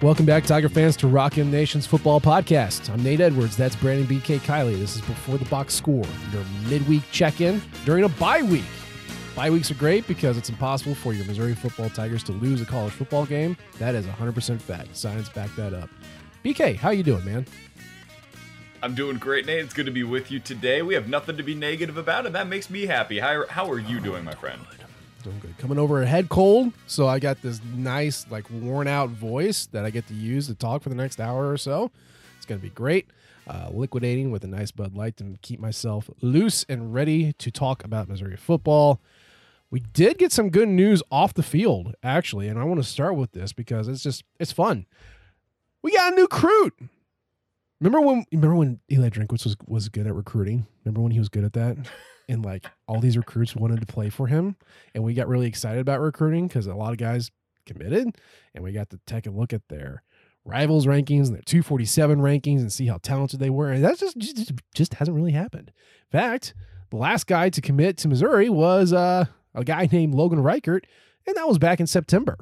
Welcome back, Tiger fans, to Rock M Nation's Football Podcast. I'm Nate Edwards. That's Brandon BK Kiley. This is Before the Box Score, your midweek check in during a bye week. Bye weeks are great because it's impossible for your Missouri football Tigers to lose a college football game. That is 100% fact. Science back that up. BK, how you doing, man? I'm doing great, Nate. It's good to be with you today. We have nothing to be negative about, and that makes me happy. How, how are you doing, my friend? Doing good. Coming over a head cold, so I got this nice, like worn out voice that I get to use to talk for the next hour or so. It's gonna be great. Uh, liquidating with a nice Bud Light to keep myself loose and ready to talk about Missouri football. We did get some good news off the field, actually, and I want to start with this because it's just it's fun. We got a new recruit. Remember when remember when Eli Drinkwitz was was good at recruiting? Remember when he was good at that? And like all these recruits wanted to play for him, and we got really excited about recruiting because a lot of guys committed, and we got to take a look at their rivals rankings and their 247 rankings and see how talented they were. And that just just, just hasn't really happened. In fact, the last guy to commit to Missouri was uh, a guy named Logan Reichert, and that was back in September,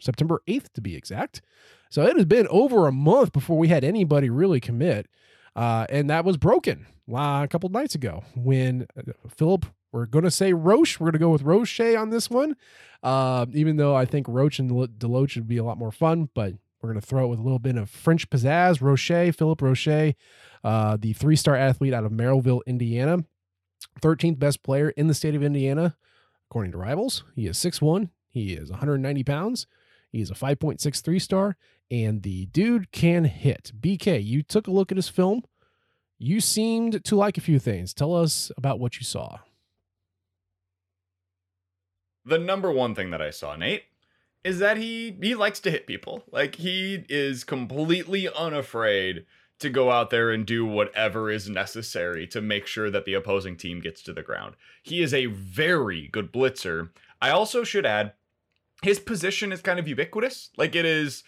September 8th to be exact. So it has been over a month before we had anybody really commit. Uh, and that was broken uh, a couple nights ago when uh, Philip, we're going to say Roche. We're going to go with Roche on this one, uh, even though I think Roche and Deloach would be a lot more fun, but we're going to throw it with a little bit of French pizzazz. Roche, Philip Roche, uh, the three star athlete out of Merrillville, Indiana, 13th best player in the state of Indiana, according to Rivals. He is 6'1, he is 190 pounds. He is a 5.63 star, and the dude can hit. BK, you took a look at his film. You seemed to like a few things. Tell us about what you saw. The number one thing that I saw, Nate, is that he he likes to hit people. Like he is completely unafraid to go out there and do whatever is necessary to make sure that the opposing team gets to the ground. He is a very good blitzer. I also should add his position is kind of ubiquitous. Like it is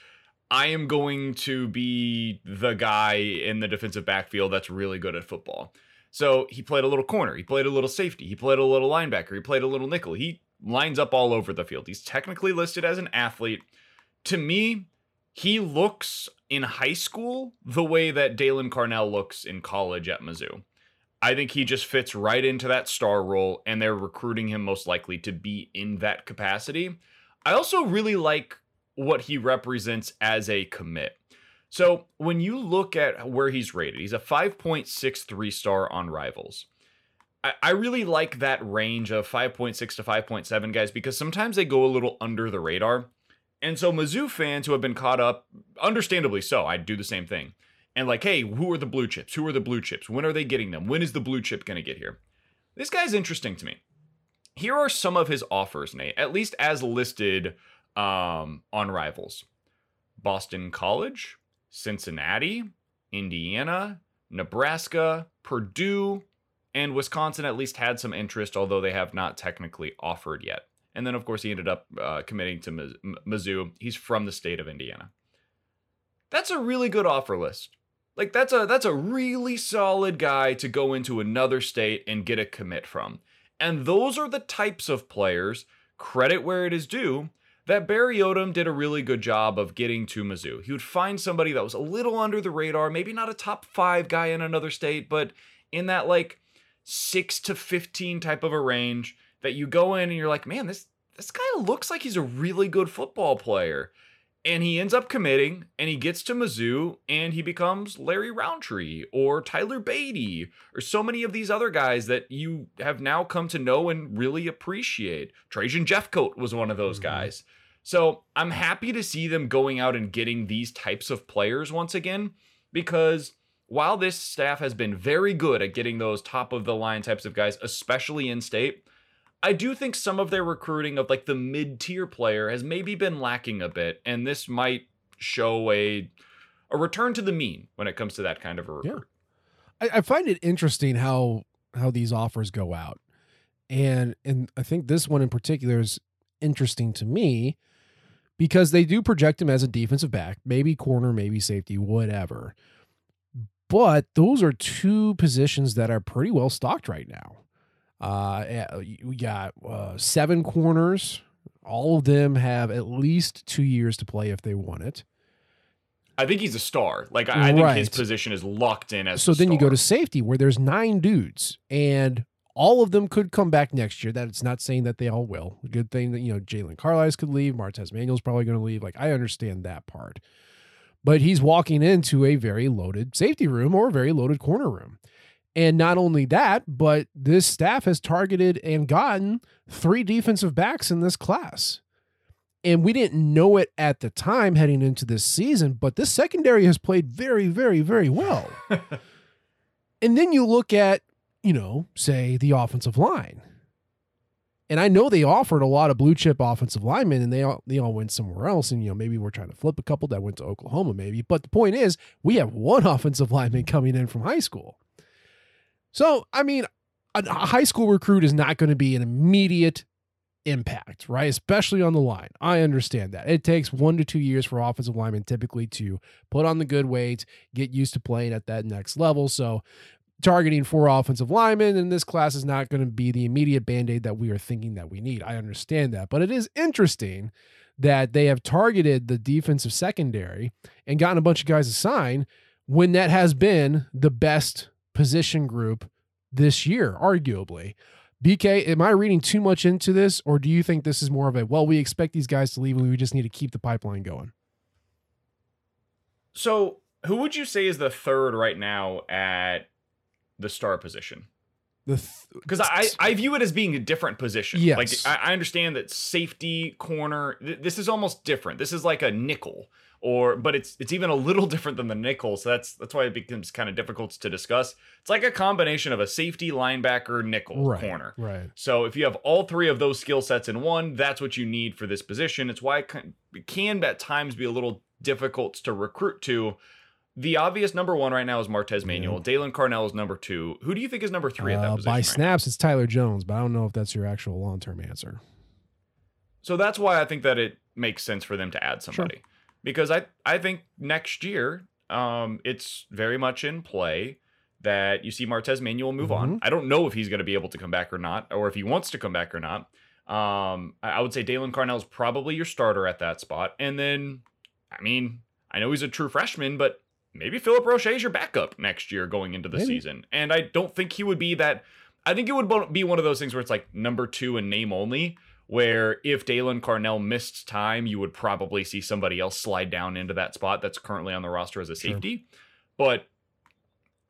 I am going to be the guy in the defensive backfield that's really good at football. So he played a little corner, he played a little safety, he played a little linebacker, he played a little nickel. He lines up all over the field. He's technically listed as an athlete. To me, he looks in high school the way that Daylan Carnell looks in college at Mizzou. I think he just fits right into that star role, and they're recruiting him most likely to be in that capacity. I also really like what he represents as a commit. So when you look at where he's rated, he's a 5.63 star on Rivals. I, really like that range of 5.6 to 5.7 guys because sometimes they go a little under the radar. And so Mizzou fans who have been caught up, understandably so, I'd do the same thing. And like, hey, who are the blue chips? Who are the blue chips? When are they getting them? When is the blue chip going to get here? This guy's interesting to me. Here are some of his offers, Nate, at least as listed um, on rivals Boston College, Cincinnati, Indiana, Nebraska, Purdue, and Wisconsin at least had some interest, although they have not technically offered yet. And then, of course, he ended up uh, committing to Mizzou. He's from the state of Indiana. That's a really good offer list. Like that's a that's a really solid guy to go into another state and get a commit from. And those are the types of players, credit where it is due, that Barry Odom did a really good job of getting to Mizzou. He would find somebody that was a little under the radar, maybe not a top five guy in another state, but in that like six to 15 type of a range that you go in and you're like, man, this this guy looks like he's a really good football player. And he ends up committing and he gets to Mizzou and he becomes Larry Rountree or Tyler Badie or so many of these other guys that you have now come to know and really appreciate. Trajan Jeffcoat was one of those mm-hmm. guys. So I'm happy to see them going out and getting these types of players once again because while this staff has been very good at getting those top of the line types of guys, especially in state, I do think some of their recruiting of like the mid tier player has maybe been lacking a bit, and this might show a a return to the mean when it comes to that kind of a recruit. I, I find it interesting how how these offers go out, and and I think this one in particular is interesting to me because they do project him as a defensive back, maybe corner, maybe safety, whatever. But those are two positions that are pretty well stocked right now. Uh, we got uh, seven corners. All of them have at least two years to play if they want it. I think he's a star. Like I, I think his position is locked in as. So then star. you go to safety where there's nine dudes and all of them could come back next year. That it's not saying that they all will. Good thing that you know Jaylon Carlies could leave. Martez Manuel's probably going to leave. Like I understand that part, but he's walking into a very loaded safety room or a very loaded corner room. And not only that, but this staff has targeted and gotten three defensive backs in this class. And we didn't know it at the time heading into this season, but this secondary has played very, very, very well. and then you look at, you know, say the offensive line. And I know they offered a lot of blue chip offensive linemen and they all they all went somewhere else. And you know, maybe we're trying to flip a couple that went to Oklahoma, maybe. But the point is, we have one offensive lineman coming in from high school. So, I mean, a high school recruit is not going to be an immediate impact, right? Especially on the line. I understand that. It takes one to two years for offensive linemen typically to put on the good weight, get used to playing at that next level. So, targeting four offensive linemen in this class is not going to be the immediate band aid that we are thinking that we need. I understand that. But it is interesting that they have targeted the defensive secondary and gotten a bunch of guys assigned when that has been the best position group this year, arguably. BK, am I reading too much into this, or do you think this is more of a well, we expect these guys to leave and we just need to keep the pipeline going? So, who would you say is the third right now at the star position? because th- I, I view it as being a different position. Yes. Like I, I understand that safety corner. Th- this is almost different. This is like a nickel, or but it's it's even a little different than the nickel. So that's that's why it becomes kind of difficult to discuss. It's like a combination of a safety, linebacker, nickel right, corner. Right. So if you have all three of those skill sets in one, that's what you need for this position. It's why it can, it can at times be a little difficult to recruit to the obvious number one right now is Martez Manuel. Yeah. Daylan Carnell is number two. Who do you think is number three at that uh, position? By right snaps, now? it's Tyler Jones, but I don't know if that's your actual long term answer. So that's why I think that it makes sense for them to add somebody. Sure. Because I, I think next year, um, it's very much in play that you see Martez Manuel move mm-hmm. on. I don't know if he's going to be able to come back or not, or if he wants to come back or not. Um, I would say Daylan Carnell is probably your starter at that spot. And then, I mean, I know he's a true freshman, but maybe Philip Roche is your backup next year going into the maybe. season. And I don't think he would be that. I think it would be one of those things where it's like number two and name only, where if Daylan Carnell missed time, you would probably see somebody else slide down into that spot that's currently on the roster as a safety. Sure. But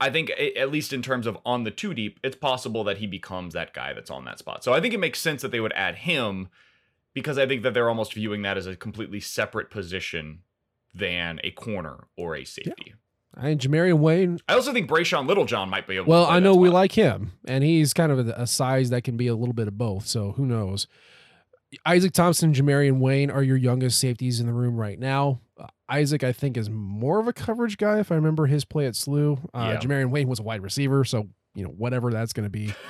I think, at least in terms of on the two deep, it's possible that he becomes that guy that's on that spot. So I think it makes sense that they would add him because I think that they're almost viewing that as a completely separate position than a corner or a safety. Yeah. I Jamarian Wayne. I also think Brayshawn Littlejohn might be able. Well, I know we like him, and he's kind of a, a, size that can be a little bit of both. So who knows? Isaac Thompson, Jamarian Wayne are your youngest safeties in the room right now. Uh, Isaac, I think, is more of a coverage guy. If I remember his play at SLU, uh, yeah. Jamarian Wayne was a wide receiver, so you know whatever that's going to be.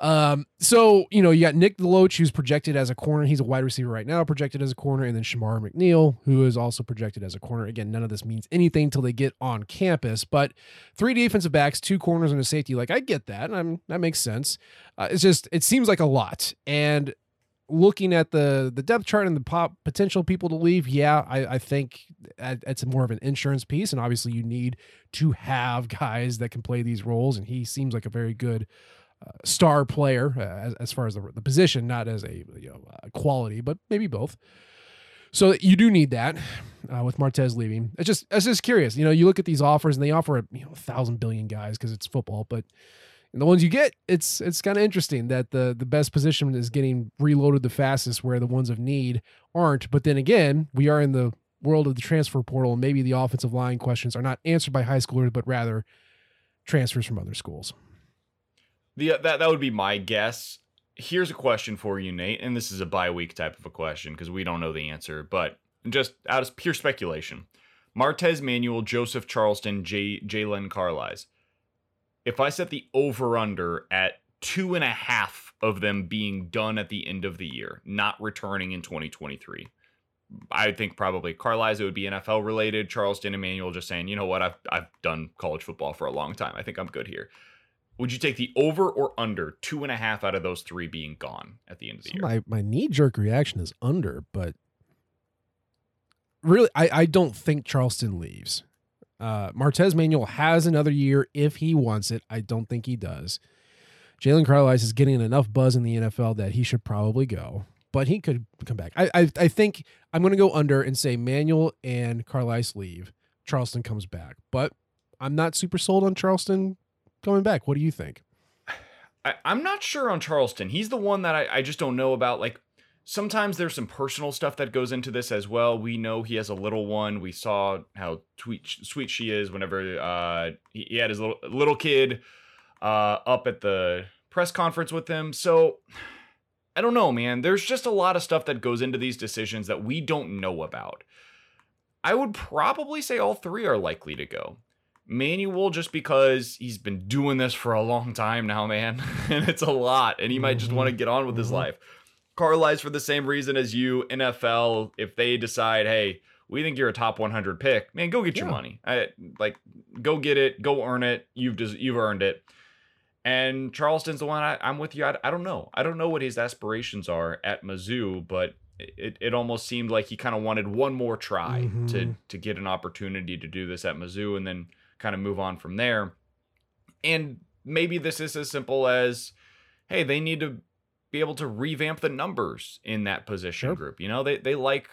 Um, so you know, you got Nick Deloach, who's projected as a corner. He's a wide receiver right now, projected as a corner, and then Shamar McNeil, who is also projected as a corner. Again, none of this means anything until they get on campus. But three defensive backs, two corners, and a safety. Like I get that. I'm, that makes sense. Uh, it's just it seems like a lot. And looking at the the depth chart and the pop potential people to leave, yeah, I, I think it's more of an insurance piece, and obviously you need to have guys that can play these roles, and he seems like a very good uh, star player uh, as, as far as the, the position, not as a you know, uh, quality, but maybe both. So you do need that uh, with Martez leaving. It's just it's just curious. You know, you look at these offers and they offer you know a thousand billion guys because it's football, but the ones you get, it's it's kind of interesting that the the best position is getting reloaded the fastest, where the ones of need aren't. But then again, we are in the world of the transfer portal, and maybe the offensive line questions are not answered by high schoolers, but rather transfers from other schools. The uh, that that would be my guess. Here's a question for you, Nate, and this is a bye week type of a question because we don't know the answer, but just out of pure speculation. Martez Manuel, Joseph Charleston, J- Jaylon Carlies. If I set the over under at two and a half of them being done at the end of the year, not returning in 2023, I think probably Carlies it would be NFL related. Charleston Emmanuel just saying, you know what, I've I've done college football for a long time. I think I'm good here. Would you take the over or under two and a half out of those three being gone at the end of the So year? my my knee jerk reaction is under, but really, I I don't think Charleston leaves. Uh, Martez Manuel has another year if he wants it. I don't think he does. Jaylon Carlies is getting enough buzz in the NFL that he should probably go, but he could come back. I I, I think I'm going to go under and say Manuel and Carlies leave. Charleston comes back, but I'm not super sold on Charleston coming back. What do you think? I, I'm not sure on Charleston. He's the one that I, I just don't know about. Like sometimes there's some personal stuff that goes into this as well. We know he has a little one. We saw how sweet sweet she is whenever uh, he, he had his little little kid uh, up at the press conference with him. So I don't know, man. There's just a lot of stuff that goes into these decisions that we don't know about. I would probably say all three are likely to go. Manuel, just because he's been doing this for a long time now, man, and it's a lot, and he might just want to get on with his Mhm. Life. Carlies's for the same reason as you, NFL. If they decide, hey, we think you're a top 100 pick, man, go get your money. I, like, go get it, go earn it. You've des- you've earned it. And Charleston's the one I, I'm with you. I, I don't know. I don't know what his aspirations are at Mizzou, but it, it almost seemed like he kind of wanted one more try to Mhm. to get an opportunity to do this at Mizzou and then kind of move on from there. And maybe this is as simple as, hey, they need to be able to revamp the numbers in that position Sure. group. You know, they they like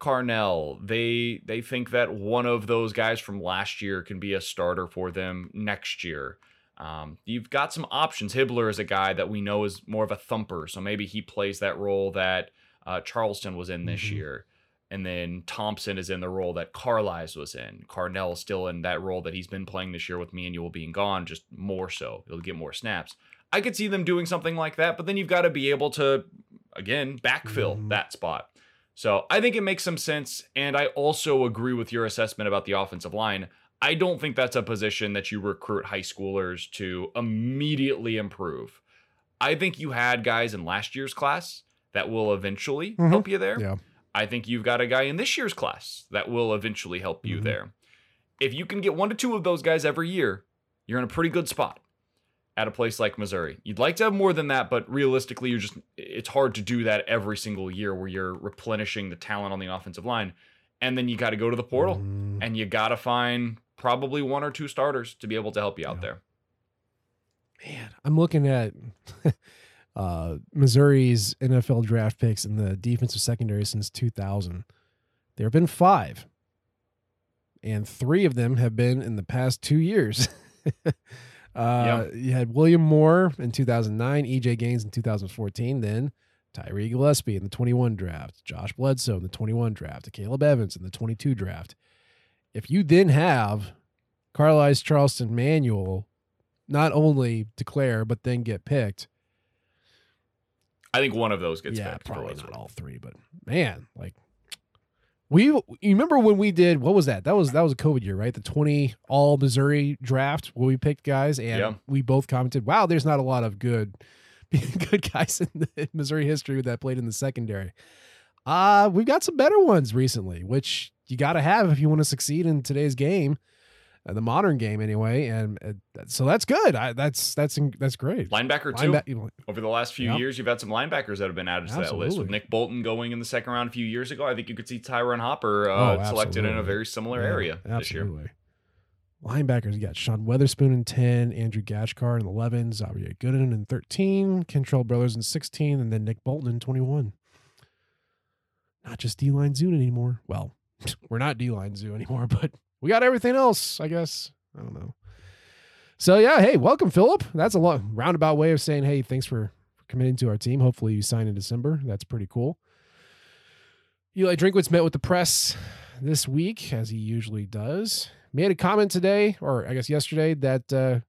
Carnell. They they think that one of those guys from last year can be a starter for them next year. Um, you've got some options. Hibbler is a guy that we know is more of a thumper, so maybe he plays that role that uh, Charleston was in this Mhm. year. And then Thompson is in the role that Carlies was in. Carnell is still in that role that he's been playing this year with Manuel being gone, just more so. He'll get more snaps. I could see them doing something like that, but then you've got to be able to, again, backfill Mhm. that spot. So I think it makes some sense. And I also agree with your assessment about the offensive line. I don't think that's a position that you recruit high schoolers to immediately improve. I think you had guys in last year's class that will eventually Mhm. help you there. Yeah. I think you've got a guy in this year's class that will eventually help you Mhm. there. If you can get one to two of those guys every year, you're in a pretty good spot at a place like Missouri. You'd like to have more than that, but realistically, you're just it's hard to do that every single year where you're replenishing the talent on the offensive line. And then you got to go to the portal Mm, and you got to find probably one or two starters to be able to help you out Yeah. there. Man, I'm looking at uh, Missouri's NFL draft picks in the defensive secondary since 2000. There have been five, and three of them have been in the past two years. uh, You had William Moore in 2009, EJ Gaines in 2014, then Tyree Gillespie in the 21 draft, Josh Bledsoe in the 21 draft, Caleb Evans in the 22 draft. If you then have Carlies Charleston Manuel not only declare but then get picked. I think one of those gets yeah, picked. probably not all three, but man, like we you remember when we did what was that? That was that was a COVID year, right? The 20 all Missouri draft where we picked guys and Yeah. we both commented, "Wow, there's not a lot of good good guys in the Missouri history that played in the secondary." Uh, we've got some better ones recently, which you got to have if you want to succeed in today's game, the modern game anyway. And uh, so that's good. I, that's that's that's great. Linebacker too. Over the last few Yep. years, you've had some linebackers that have been added to that list. With Nick Bolton going in the second round a few years ago, I think you could see Tyron Hopper Oh, uh, selected in a very similar Yeah, area this year. Absolutely. Linebackers, you got Sean Weatherspoon in 10, Andrew Gachkar in 11, Zaviar Gooden in 13, Kentrell Brothers in 16, and then Nick Bolton in 21. Not just D line Zoo anymore. Well, we're not D line Zoo anymore, but we got everything else, I guess. I don't know. So, yeah, hey, welcome, Philip. That's a long, roundabout way of saying, hey, thanks for committing to our team. Hopefully, you sign in December. That's pretty cool. Eli Drinkwitz met with the press this week, as he usually does. Made a comment today, or I guess yesterday, that uh,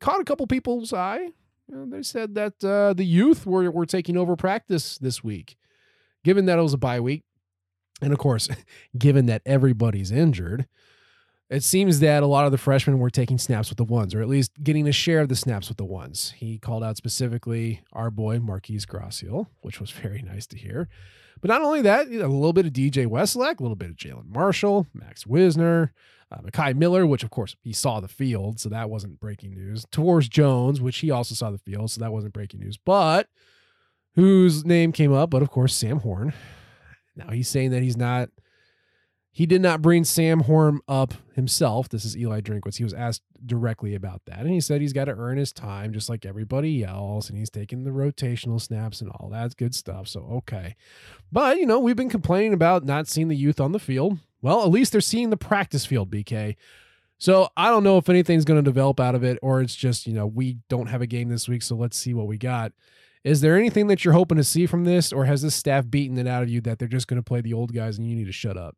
caught a couple people's eye. they said that uh, the youth were, were taking over practice this week, given that it was a bye week. And of course, given that everybody's injured, it seems that a lot of the freshmen were taking snaps with the ones, or at least getting a share of the snaps with the ones. He called out specifically our boy Marquise Gracial, which was very nice to hear. But not only that, a little bit of DJ Wesolak, a little bit of Jalen Marshall, Max Wisner, uh, Mekhi Miller, which of course he saw the field, so that wasn't breaking news. Tavorus Jones, which he also saw the field, so that wasn't breaking news. But whose name came up? But of course, Sam Horn. Now he's saying that he's not he did not bring Sam Horn up himself. This is Eli Drinkwitz. He was asked directly about that. And he said he's got to earn his time just like everybody else. And he's taking the rotational snaps and all that good stuff. So, okay. But, you know, we've been complaining about not seeing the youth on the field. Well, at least they're seeing the practice field, BK. So I don't know if anything's going to develop out of it or it's just, you know, we don't have a game this week. So let's see what we got. Is there anything that you're hoping to see from this, or has this staff beaten it out of you that they're just going to play the old guys and you need to shut up?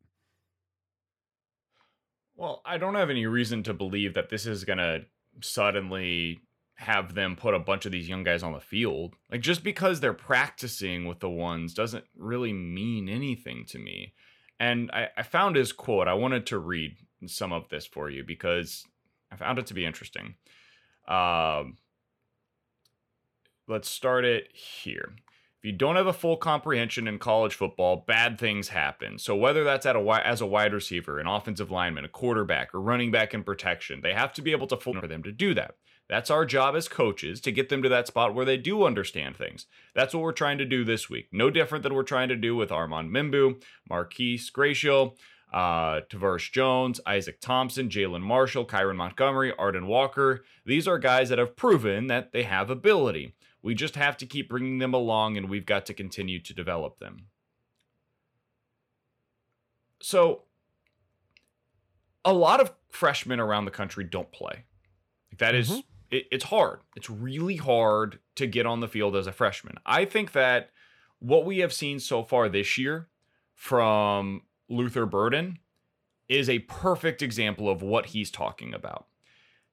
Well, I don't have any reason to believe that this is going to suddenly have them put a bunch of these young guys on the field. Like just because they're practicing with the ones doesn't really mean anything to me. And I, I found his quote. I wanted to read some of this for you because I found it to be interesting. Um, let's start it here. If you don't have a full comprehension in college football, bad things happen. So whether that's at a as a wide receiver, an offensive lineman, a quarterback, or running back in protection, they have to be able to for them to do that. That's our job as coaches to get them to that spot where they do understand things. That's what we're trying to do this week. No different than we're trying to do with Armand Membou, Marquise Gracial, uh, Tavorus Jones, Isaac Thompson, Jalen Marshall, Kyron Montgomery, Arden Walker. These are guys that have proven that they have ability. We just have to keep bringing them along and we've got to continue to develop them. So, a lot of freshmen around the country don't play. That is, mm-hmm. it, it's hard. It's really hard to get on the field as a freshman. I think that what we have seen so far this year from Luther Burden is a perfect example of what he's talking about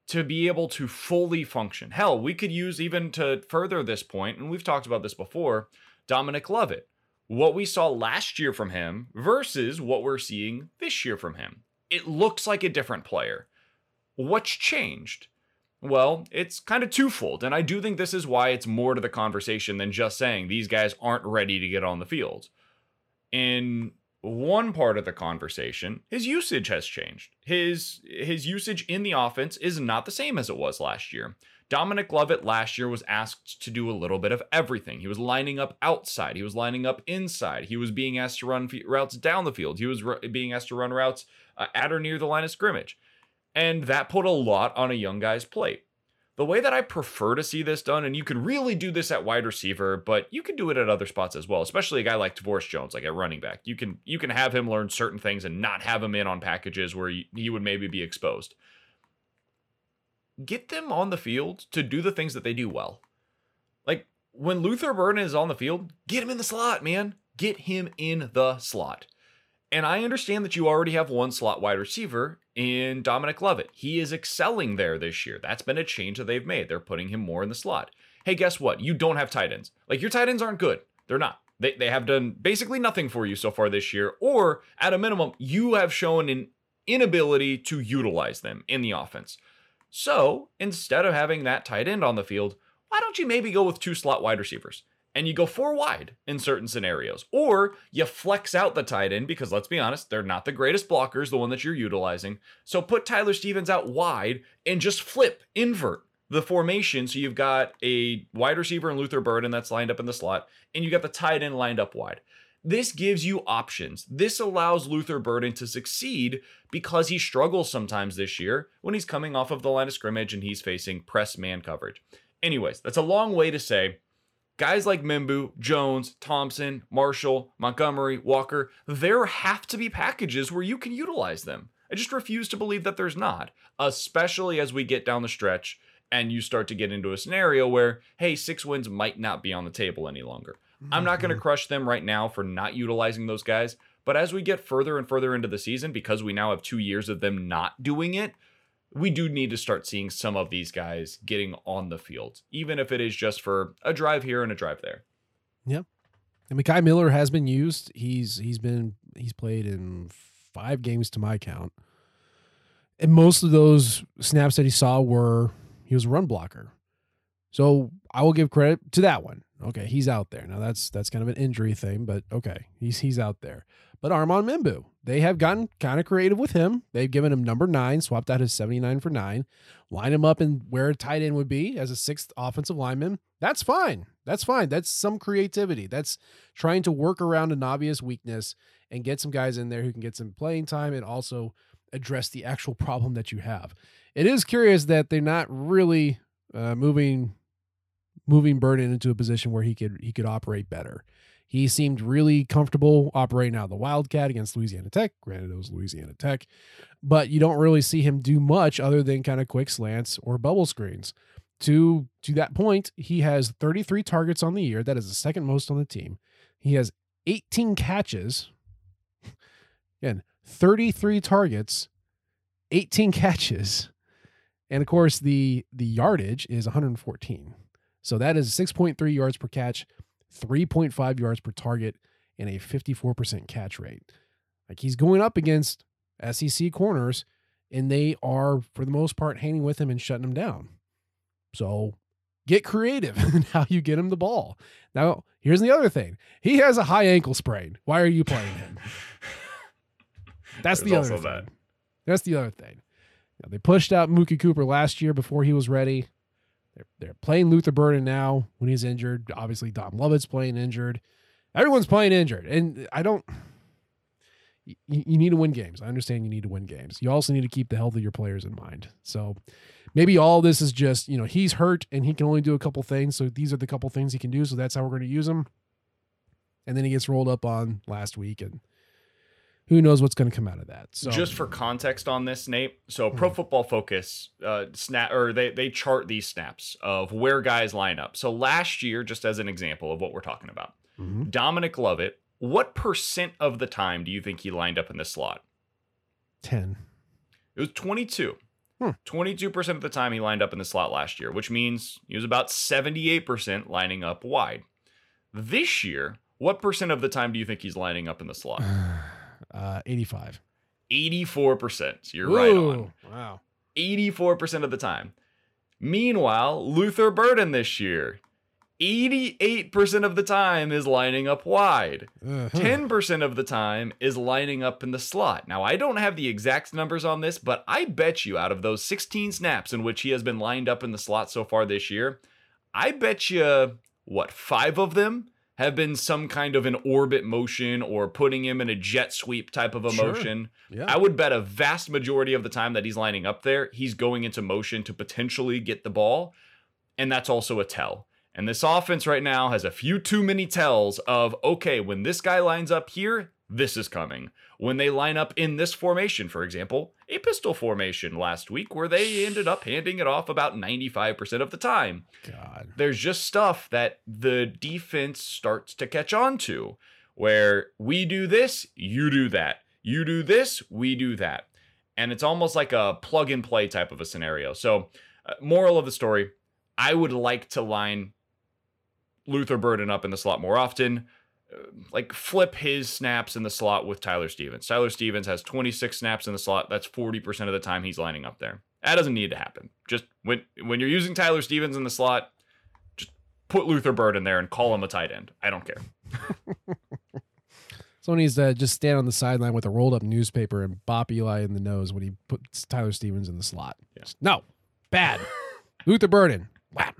to be able to fully function. Hell, we could use even to further this point, and we've talked about this before, Dominic Lovett. What we saw last year from him versus what we're seeing this year from him. It looks like a different player. What's changed? Well, it's kind of twofold, and I do think this is why it's more to the conversation than just saying these guys aren't ready to get on the field. In one part of the conversation, his usage has changed. His his usage in the offense is not the same as it was last year. Dominic Lovett last year was asked to do a little bit of everything. He was lining up outside, he was lining up inside, he was being asked to run routes down the field, he was r- being asked to run routes uh, at or near the line of scrimmage. And that put a lot on a young guy's plate. The way that I prefer to see this done, and you can really do this at wide receiver, but you can do it at other spots as well, especially a guy like Tavorus Jones, like at running back. You can you can have him learn certain things and not have him in on packages where he, he would maybe be exposed. Get them on the field to do the things that they do well. Like when Luther Burden is on the field, get him in the slot, man. Get him in the slot. And I understand that you already have one slot wide receiver in Dominic Lovett. He is excelling there this year. That's been a change that they've made. They're putting him more in the slot. Hey, guess what? You don't have tight ends. Like your tight ends aren't good. They're not. They, they have done basically nothing for you so far this year, or at a minimum, you have shown an inability to utilize them in the offense. So instead of having that tight end on the field, why don't you maybe go with two slot wide receivers? And you go four wide in certain scenarios. Or you flex out the tight end because let's be honest, they're not the greatest blockers, the one that you're utilizing. So put Tyler Stevens out wide and just flip, invert the formation. So you've got a wide receiver and Luther Burden that's lined up in the slot, and you got the tight end lined up wide. This gives you options. This allows Luther Burden to succeed because he struggles sometimes this year when he's coming off of the line of scrimmage and he's facing press man coverage. Anyways, that's a long way to say guys like Membou, Jones, Thompson, Marshall, Montgomery, Walker, there have to be packages where you can utilize them. I just refuse to believe that there's not, especially as we get down the stretch and you start to get into a scenario where, hey, six wins might not be on the table any longer. Mm-hmm. I'm not going to mm-hmm. crush them right now for not utilizing those guys, but as we get further and further into the season, because we now have two years of them not doing it, we do need to start seeing some of these guys getting on the field, even if it is just for a drive here and a drive there. Yeah. And Mekhi Miller has been used. He's he's been he's played in five games to my count. And most of those snaps that he saw were he was a run blocker. So I will give credit to that one. Okay, he's out there. Now that's that's kind of an injury thing, but okay, he's he's out there. But Armand Membou, they have gotten kind of creative with him. They've given him number nine, swapped out his 79 for nine, line him up in where a tight end would be as a sixth offensive lineman. That's fine. That's fine. That's some creativity. That's trying to work around an obvious weakness and get some guys in there who can get some playing time and also address the actual problem that you have. It is curious that they're not really uh, moving moving Burden into a position where he could he could operate better. He seemed really comfortable operating out of the Wildcat against Louisiana Tech. Granted, it was Louisiana Tech, but you don't really see him do much other than kind of quick slants or bubble screens. To to that point, he has 33 targets on the year. That is the second most on the team. He has 18 catches. Again, 33 targets, 18 catches, and of course the the yardage is 114. So that is 6.3 yards per catch, 3.5 yards per target, and a 54% catch rate. Like he's going up against SEC corners, and they are, for the most part, hanging with him and shutting him down. So get creative in how you get him the ball. Now, here's the other thing he has a high ankle sprain. Why are you playing him? That's There's the other thing. that. That's the other thing. Now, they pushed out Mookie Cooper last year before he was ready. They're, they're playing Luther Burden now when he's injured. Obviously, Dom Lovett's playing injured. Everyone's playing injured. And I don't. You, you need to win games. I understand you need to win games. You also need to keep the health of your players in mind. So maybe all this is just, you know, he's hurt and he can only do a couple things. So these are the couple things he can do. So that's how we're going to use him. And then he gets rolled up on last week. And who knows what's going to come out of that. So Just for context on this, Nate. So Pro Football Focus uh, snap or they they chart these snaps of where guys line up. So last year, just as an example of what we're talking about, Mhm. Dominic Lovett. What percent of the time do you think he lined up in the slot? 10. It was 22. Hmm. 22% of the time he lined up in the slot last year, which means he was about 78% lining up wide. This year, what percent of the time do you think he's lining up in the slot? Uh, 85. 84%. So you're right on. Wow. 84% of the time. Meanwhile, Luther Burden this year, 88% of the time is lining up wide. Uh-huh. 10% of the time is lining up in the slot. Now, I don't have the exact numbers on this, but I bet you out of those 16 snaps in which he has been lined up in the slot so far this year, I bet you, what, five of them have been some kind of an orbit motion or putting him in a jet sweep type of a Sure. motion. Yeah. I would bet a vast majority of the time that he's lining up there, he's going into motion to potentially get the ball. And that's also a tell. And this offense right now has a few too many tells of, okay, when this guy lines up here, this is coming. When they line up in this formation, for example, a pistol formation last week, where they ended up handing it off about 95% of the time God. there's just stuff that the defense starts to catch on to where we do this, you do that. You do this, we do that. And it's almost like a plug and play type of a scenario. So, uh, moral of the story, I would like to line Luther Burden up in the slot more often. Like flip his snaps in the slot with Tyler Stevens. Tyler Stevens has 26 snaps in the slot. That's 40% of the time he's lining up there. That doesn't need to happen. Just when when you're using Tyler Stevens in the slot, just put Luther Bird in there and call him a tight end. I don't care. Someone needs to just stand on the sideline with a rolled up newspaper and bop Eli in the nose when he puts Tyler Stevens in the slot. Yeah. No. Bad. Luther Burden. Wow.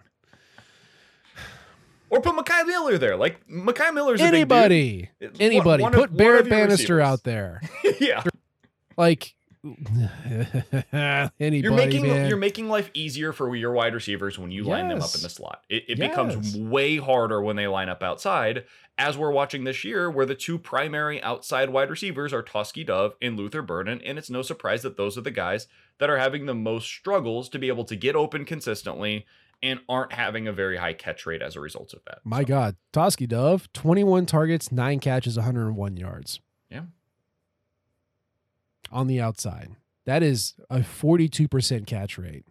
Or put Mekhi Miller there. Like Mekhi Miller's Anybody. Anybody. one- one Put of- Barrett Bannister receivers. out there. yeah. Like anybody. You're making man. you're making life easier for your wide receivers when you line them up in the slot. It, it Yes. becomes way harder when they line up outside, as we're watching this year, where the two primary outside wide receivers are Tauskie Dove and Luther Burden, and it's no surprise that those are the guys that are having the most struggles to be able to get open consistently and aren't having a very high catch rate as a result of that. My So, God. Tauskie Dove, 21 targets, nine catches, 101 yards. Yeah. On the outside. That is a 42% catch rate.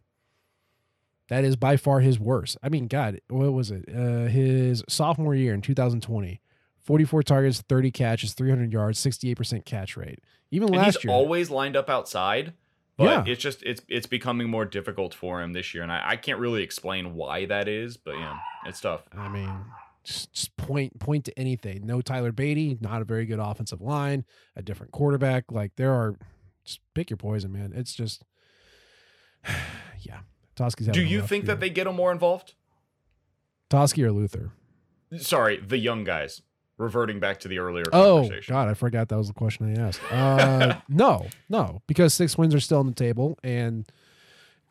That is by far his worst. I mean, God, what was it? Uh, his sophomore year in 2020, 44 targets, 30 catches, 300 yards, 68% catch rate. Even And last he's year. always lined up outside, but Yeah. it's just it's it's becoming more difficult for him this year, and I, I can't really explain why that is, but yeah, it's tough. I mean, just, just point point to anything. No Tyler Badie, not a very good offensive line, a different quarterback. Like there are, just pick your poison, man. It's just, yeah. Tauskie's out. Do you think year. that they get him more involved? Tauskie or Luther? Sorry, the young guys. Reverting back to the earlier Oh. God, I forgot that was the question I asked. Uh, no, no, because six wins are still on the table, and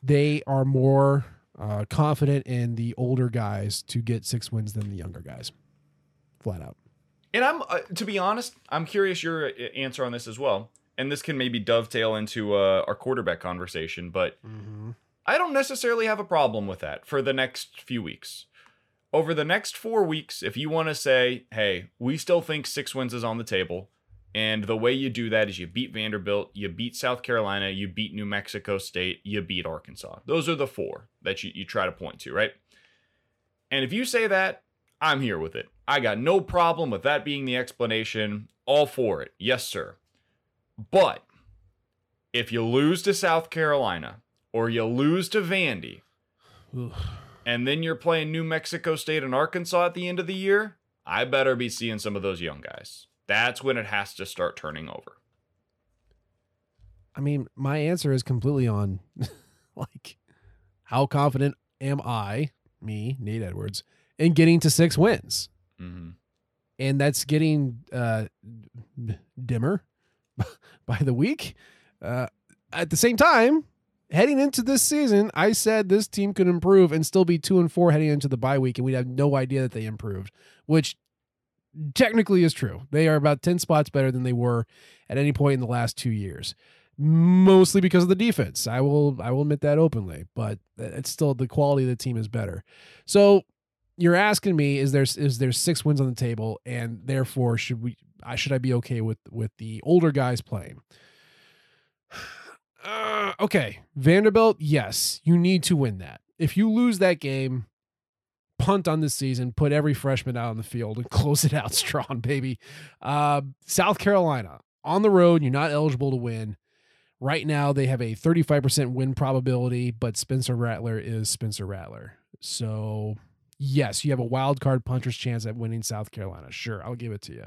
they are more uh, confident in the older guys to get six wins than the younger guys. Flat out. And I'm, uh, to be honest, I'm curious your uh, answer on this as well. And this can maybe dovetail into uh, our quarterback conversation, but I don't necessarily have a problem with that for the next few weeks. Over the next four weeks, if you want to say, hey, we still think six wins is on the table, and the way you do that is you beat Vanderbilt, you beat South Carolina, you beat New Mexico State, you beat Arkansas. Those are the four that you, you try to point to, right? And if you say that, I'm here with it. I got no problem with that being the explanation. All for it. Yes, sir. But if you lose to South Carolina or you lose to Vandy. And then you're playing New Mexico State and Arkansas at the end of the year, I better be seeing some of those young guys. That's when it has to start turning over. I mean, my answer is completely on like how confident am I, me, Nate Edwards, in getting to six wins? hmm And that's getting uh dimmer by the week. Uh at the same time, heading into this season, I said this team could improve and still be 2 and 4 heading into the bye week and we'd have no idea that they improved, which technically is true. They are about 10 spots better than they were at any point in the last 2 years mostly because of the defense. I will I will admit that openly, but it's still the quality of the team is better. So you're asking me is there is there six wins on the table and therefore should we I should I be okay with with the older guys playing? Uh, okay, Vanderbilt, yes, you need to win that. If you lose that game, punt on this season, put every freshman out on the field and close it out strong, baby. Uh, South Carolina on the road, you're not eligible to win. Right now, they have a 35% win probability, but Spencer Rattler is Spencer Rattler. So, yes, you have a wild card puncher's chance at winning South Carolina. Sure, I'll give it to you.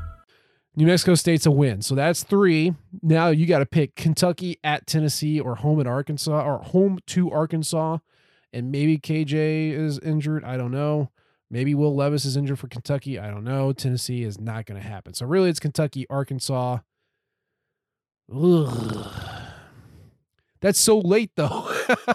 New Mexico State's a win. So that's three. Now you got to pick Kentucky at Tennessee or home at Arkansas or home to Arkansas. And maybe KJ is injured. I don't know. Maybe Will Levis is injured for Kentucky. I don't know. Tennessee is not going to happen. So really, it's Kentucky, Arkansas. Ugh. That's so late though.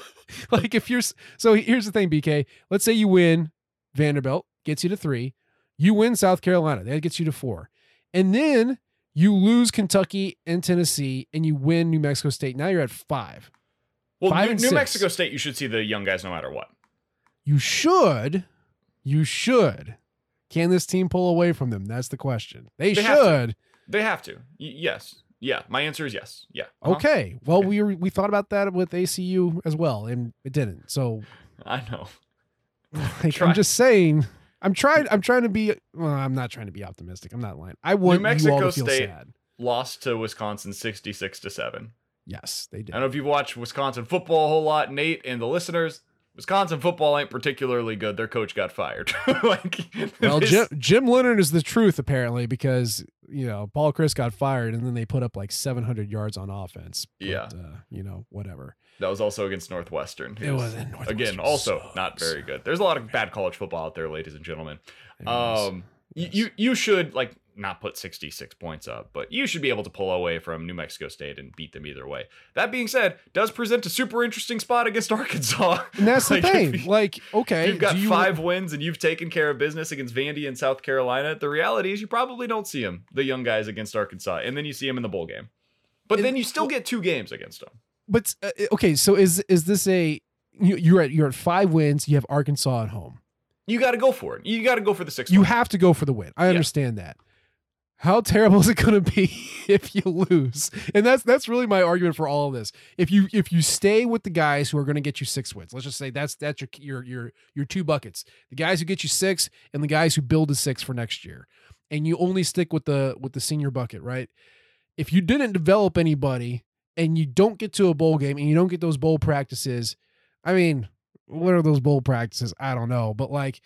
like if you're so here's the thing, BK. Let's say you win Vanderbilt, gets you to three. You win South Carolina, that gets you to four. And then you lose Kentucky and Tennessee and you win New Mexico State. Now you're at five. Well, Five New, New. Mexico State, you should see the young guys no matter what. You should, you should. Can this team pull away from them? That's the question. They, They have should. They have to. Y- yes. Yeah. My answer is yes. Yeah. Uh-huh. Okay. Well, we were, we thought about that with ACU as well, and it didn't. So I know. like, I'm just saying. I'm trying. I'm trying to be. Well, I'm not trying to be optimistic. I'm not lying. I want you all Mexico to feel State- sad. Lost to Wisconsin 66 to 7. Yes, they did. I don't know if you've watched Wisconsin football a whole lot, Nate and the listeners. Wisconsin football ain't particularly good. Their coach got fired. like, Well, this- Jim, Jim Leonhard is the truth apparently because you know Paul Chryst got fired and then they put up like 700 yards on offense. But, Yeah. uh, you know whatever. that was also against Northwestern. It was in Northwestern again also not very good. There's a lot of bad college football out there, ladies and gentlemen. Um, yes. you you should like not put 66 points up, but you should be able to pull away from New Mexico State and beat them either way. That being said, does present a super interesting spot against Arkansas. And that's Like, the thing. you- like, okay, You've got you- five wins and you've taken care of business against Vandy and South Carolina. The reality is you probably don't see them, the young guys against Arkansas, and then you see them in the bowl game. But And- then you still get two games against them. But uh, okay, so is is this a you, you're at you're at five wins? You have Arkansas at home. You got to go for it. You got to go for the six. You have to go for the win. I understand that. How terrible is it going to be if you lose? And that's that's really my argument for all of this. If you if you stay with the guys who are going to get you six wins, let's just say that's that's your your your your two buckets. The guys who get you six and the guys who build a six for next year. And you only stick with the with the senior bucket, right? If you didn't develop anybody and you don't get to a bowl game and you don't get those bowl practices, I mean, what are those bowl practices? I don't know, but like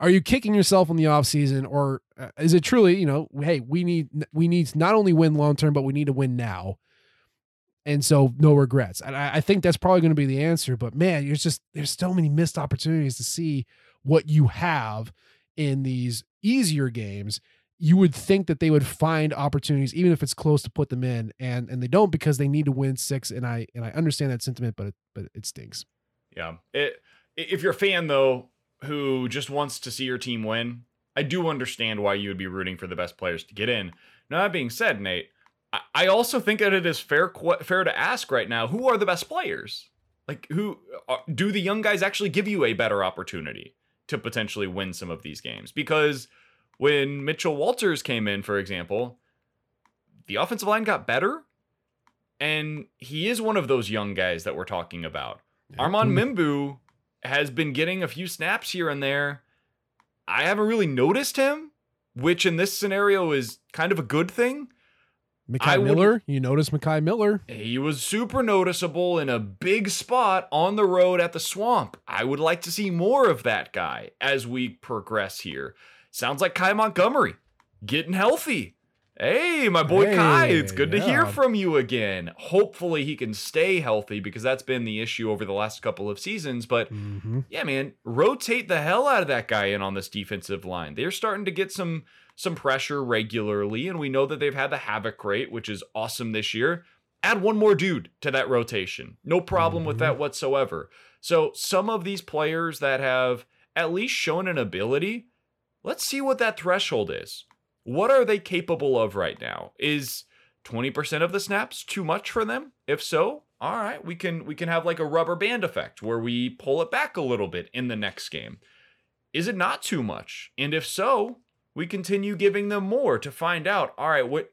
are you kicking yourself in the offseason or uh, is it truly you know hey we need we need not only win long term but we need to win now. And so no regrets. And i, I think that's probably going to be the answer but man there's just there's so many missed opportunities to see what you have in these easier games. You would think that they would find opportunities even if it's close to put them in and and they don't because they need to win six and i and i understand that sentiment but it, but it stinks. Yeah. It, if you're a fan though who just wants to see your team win, I do understand why you would be rooting for the best players to get in. Now that being said, Nate, I, also think that it is fair fair to ask right now who are the best players. Like who do the young guys actually give you a better opportunity to potentially win some of these games? Because when Mitchell Walters came in, for example, the offensive line got better, and he is one of those young guys that we're talking about. Armand mm-hmm. Membou has been getting a few snaps here and there. I haven't really noticed him, which in this scenario is kind of a good thing. Would- Miller, you notice Mekhi Miller. He was super noticeable in a big spot on the road at the swamp. I would like to see more of that guy as we progress here. Sounds like Kai Montgomery getting healthy. Hey, my boy Kai, it's good to hear from you again. Hopefully, he can stay healthy because that's been the issue over the last couple of seasons. But Mm-hmm. yeah, man, rotate the hell out of that guy in on this defensive line. They're starting to get some some pressure regularly, and we know that they've had the havoc rate, which is awesome this year. Add one more dude to that rotation. No problem with that whatsoever. So some of these players that have at least shown an ability, let's see what that threshold is. What are they capable of right now? Is 20% of the snaps too much for them? If so, all right, we can we can have like a rubber band effect where we pull it back a little bit in the next game. Is it not too much? And if so, we continue giving them more to find out, all right, what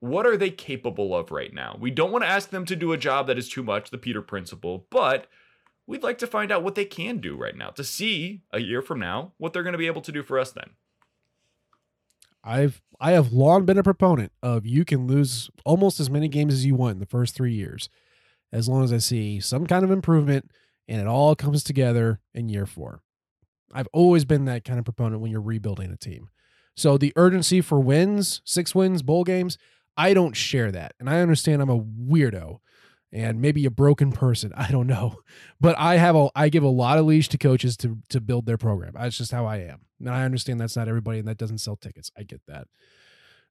what are they capable of right now? We don't want to ask them to do a job that is too much, the Peter principle, but we'd like to find out what they can do right now to see a year from now what they're going to be able to do for us then. I've I have long been a proponent of you can lose almost as many games as you want in the first three years, as long as I see some kind of improvement and it all comes together in year four. I've always been that kind of proponent when you're rebuilding a team. So the urgency for wins, six wins, bowl games, I don't share that. And I understand I'm a weirdo and maybe a broken person. I don't know. But I have a I give a lot of leash to coaches to to build their program. That's just how I am. And I understand that's not everybody and that doesn't sell tickets. I get that.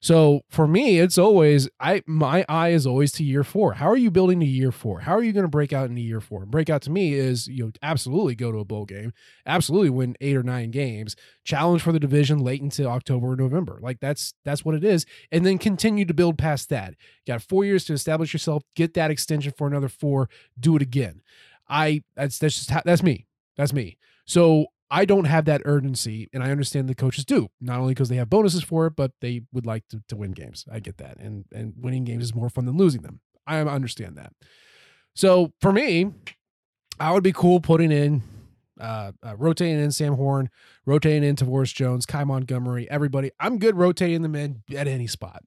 So for me, it's always I my eye is always to year four. How are you building to year four? How are you going to break out into year four? Break out to me is you know absolutely go to a bowl game, absolutely win eight or nine games, challenge for the division late into October or November. Like that's that's what it is, and then continue to build past that. You got four years to establish yourself, get that extension for another four, do it again. I that's that's just how, that's me. That's me. So I don't have that urgency, and I understand the coaches do. Not only because they have bonuses for it, but they would like to, to win games. I get that, and and winning games is more fun than losing them. I understand that. So for me, I would be cool putting in, uh, uh rotating in Sam Horn, rotating in Tavorus Jones, Kai Montgomery, everybody. I'm good rotating them in at any spot.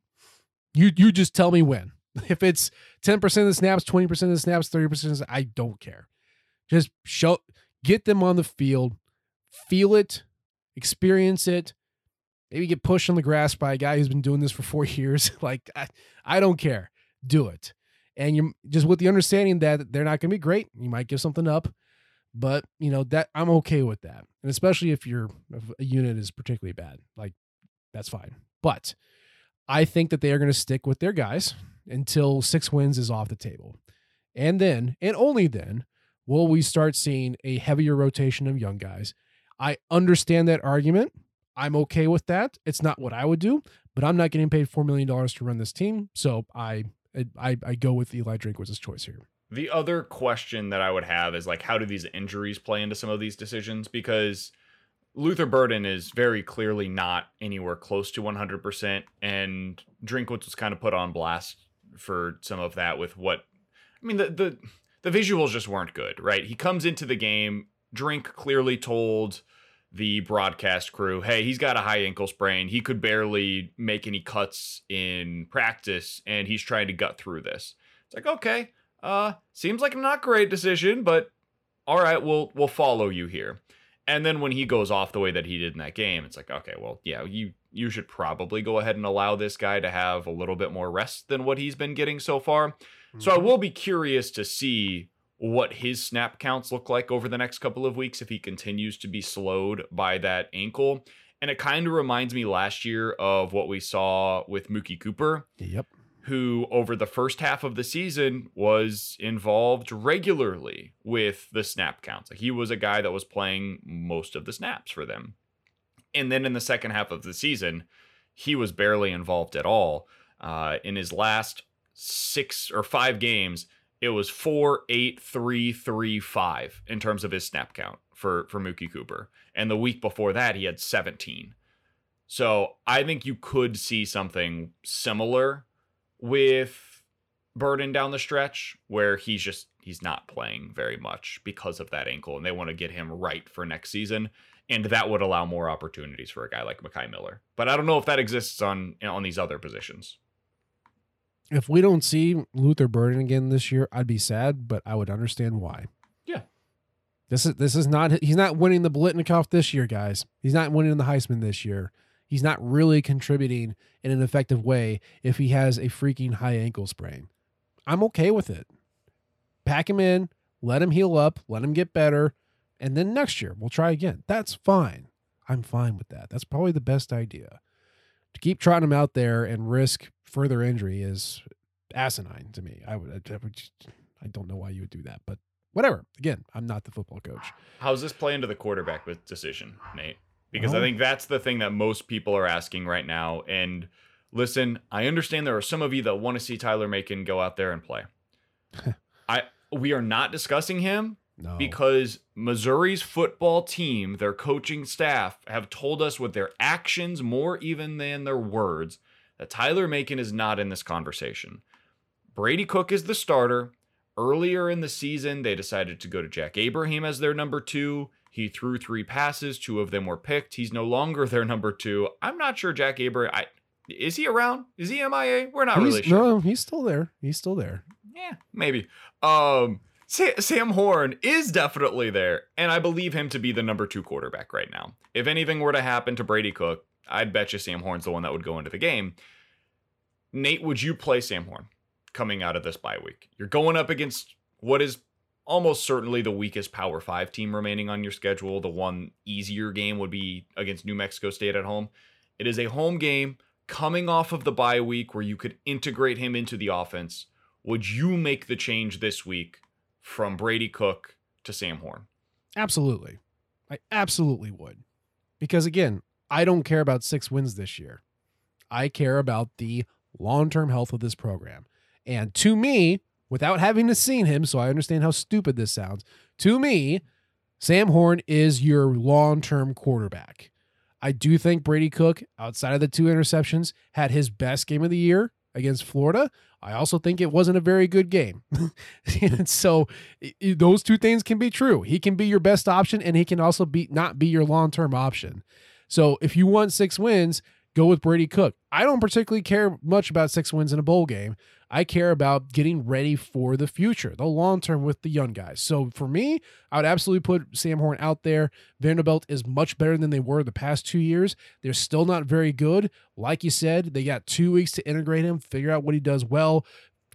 You you just tell me when. If it's 10% of the snaps, 20% of the snaps, 30% of the I don't care. Just show get them on the field, feel it, experience it. Maybe get pushed on the grass by a guy who's been doing this for four years. like I, I don't care. Do it. And you're just with the understanding that they're not going to be great. You might give something up, but you know that I'm okay with that. And especially if your a unit is particularly bad, like that's fine. But I think that they are going to stick with their guys until six wins is off the table. And then, and only then, will we start seeing a heavier rotation of young guys. I understand that argument. I'm okay with that. It's not what I would do, but I'm not getting paid $4 million to run this team. So I, I, I go with Eli Drinkwitz's choice here. The other question that I would have is like, how do these injuries play into some of these decisions? Because Luther Burden is very clearly not anywhere close to 100%, and Drinkwitz was kind of put on blast for some of that with what I mean the the the visuals just weren't good, right? He comes into the game, Drink clearly told the broadcast crew, "Hey, he's got a high ankle sprain. He could barely make any cuts in practice and he's trying to gut through this." It's like, "Okay, uh seems like a not great decision, but all right, we'll we'll follow you here." And then when he goes off the way that he did in that game, it's like, okay, well, yeah, you you should probably go ahead and allow this guy to have a little bit more rest than what he's been getting so far. Mm-hmm. So I will be curious to see what his snap counts look like over the next couple of weeks if he continues to be slowed by that ankle. And it kind of reminds me last year of what we saw with Mookie Cooper. Yep. Who, over the first half of the season, was involved regularly with the snap counts. Like he was a guy that was playing most of the snaps for them. And then in the second half of the season, he was barely involved at all. Uh, in his last six or five games, it was four, eight, three, three, five in terms of his snap count for for Mookie Cooper. And the week before that, he had 17. So I think you could see something similar with Burden down the stretch, where he's just he's not playing very much because of that ankle, and they want to get him right for next season and that would allow more opportunities for a guy like Mekhi Miller. But I don't know if that exists on on these other positions. If we don't see Luther Burden again this year, I'd be sad, but I would understand why. Yeah. This is this is not he's not winning the Biletnikoff this year, guys. He's not winning the Heisman this year. He's not really contributing in an effective way if he has a freaking high ankle sprain. I'm okay with it. Pack him in, let him heal up, let him get better and then next year we'll try again. That's fine. I'm fine with that. That's probably the best idea. To keep trotting him out there and risk further injury is asinine to me. I would, I, would, I don't know why you would do that, but whatever. Again, I'm not the football coach. How's this play into the quarterback with decision, Nate? Because well, I oh. think that's the thing that most people are asking right now. And listen, I understand there are some of you that want to see Tyler Macon go out there and play. I we are not discussing him no. Because Missouri's football team, their coaching staff, have told us with their actions more even than their words that Tyler Macon is not in this conversation. Brady Cook is the starter. Earlier in the season, they decided to go to Jack Abraham as their number two. He threw three passes, two of them were picked. He's no longer their number two. I'm not sure Jack Abraham. I, is he around? Is he MIA? We're not he's, really sure. No, he's still there. He's still there. Yeah, maybe. Um, Sam Horn is definitely there, and I believe him to be the number two quarterback right now. If anything were to happen to Brady Cook, I'd bet you Sam Horn's the one that would go into the game. Nate, would you play Sam Horn coming out of this bye week? You're going up against what is almost certainly the weakest Power Five team remaining on your schedule. The one easier game would be against New Mexico State at home. It is a home game coming off of the bye week where you could integrate him into the offense. Would you make the change this week from Brady Cook to Sam Horn? Absolutely. I absolutely would. Because again, I don't care about six wins this year. I care about the long term health of this program. And to me, without having to seen him, so I understand how stupid this sounds, to me, Sam Horn is your long term quarterback. I do think Brady Cook, outside of the two interceptions, had his best game of the year against Florida. I also think it wasn't a very good game. and so it, those two things can be true. He can be your best option and he can also be not be your long-term option. So if you want 6 wins, go with Brady Cook. I don't particularly care much about 6 wins in a bowl game. I care about getting ready for the future, the long term with the young guys. So for me, I would absolutely put Sam Horn out there. Vanderbilt is much better than they were the past two years. They're still not very good. Like you said, they got two weeks to integrate him, figure out what he does well,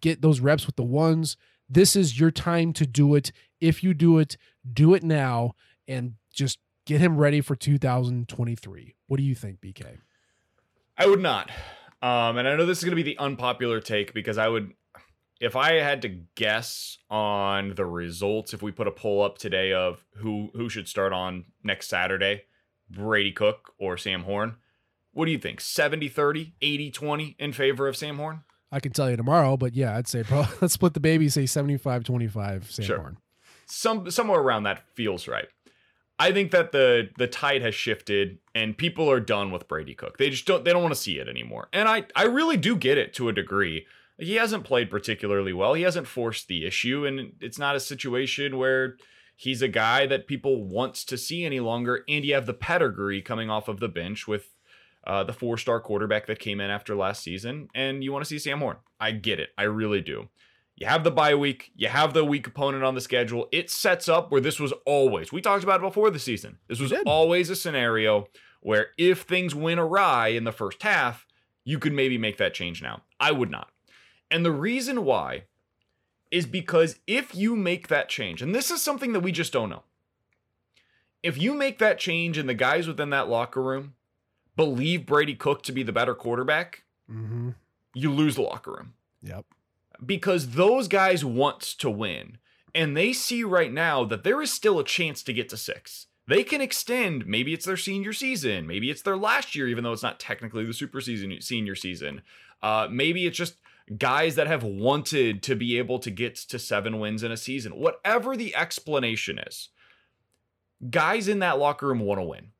get those reps with the ones. This is your time to do it. If you do it, do it now and just get him ready for 2023. What do you think, BK? I would not. Um, and I know this is going to be the unpopular take because I would, if I had to guess on the results, if we put a poll up today of who who should start on next Saturday, Brady Cook or Sam Horn, what do you think? 70 30, 80 20 in favor of Sam Horn? I can tell you tomorrow, but yeah, I'd say probably let's split the baby, say 75 25 Sam Sure. Horn. some somewhere around that feels right. I think that the the tide has shifted and people are done with Brady Cook. They just don't they don't want to see it anymore. And I I really do get it to a degree. He hasn't played particularly well. He hasn't forced the issue and it's not a situation where he's a guy that people wants to see any longer and you have the pedigree coming off of the bench with uh, the four-star quarterback that came in after last season and you want to see Sam Horn. I get it. I really do. You have the bye week, you have the weak opponent on the schedule. It sets up where this was always, we talked about it before the season. This was always a scenario where if things went awry in the first half, you could maybe make that change now. I would not. And the reason why is because if you make that change, and this is something that we just don't know, if you make that change and the guys within that locker room believe Brady Cook to be the better quarterback, Mm-hmm. you lose the locker room Yep. Because those guys want to win and they see right now that there is still a chance to get to six. They can extend, maybe it's their senior season, maybe it's their last year, even though it's not technically the super season senior season. Uh, maybe it's just guys that have wanted to be able to get to seven wins in a season. Whatever the explanation is, guys in that locker room want to win.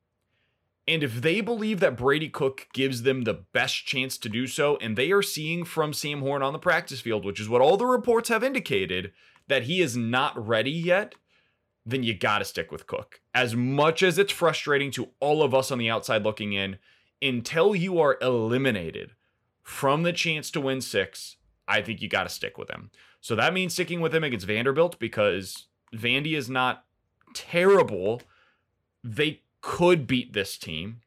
And if they believe that Brady Cook gives them the best chance to do so, and they are seeing from Sam Horn on the practice field, which is what all the reports have indicated, that he is not ready yet, then you got to stick with Cook. As much as it's frustrating to all of us on the outside looking in, until you are eliminated from the chance to win six, I think you got to stick with him. So that means sticking with him against Vanderbilt because Vandy is not terrible. They could beat this team,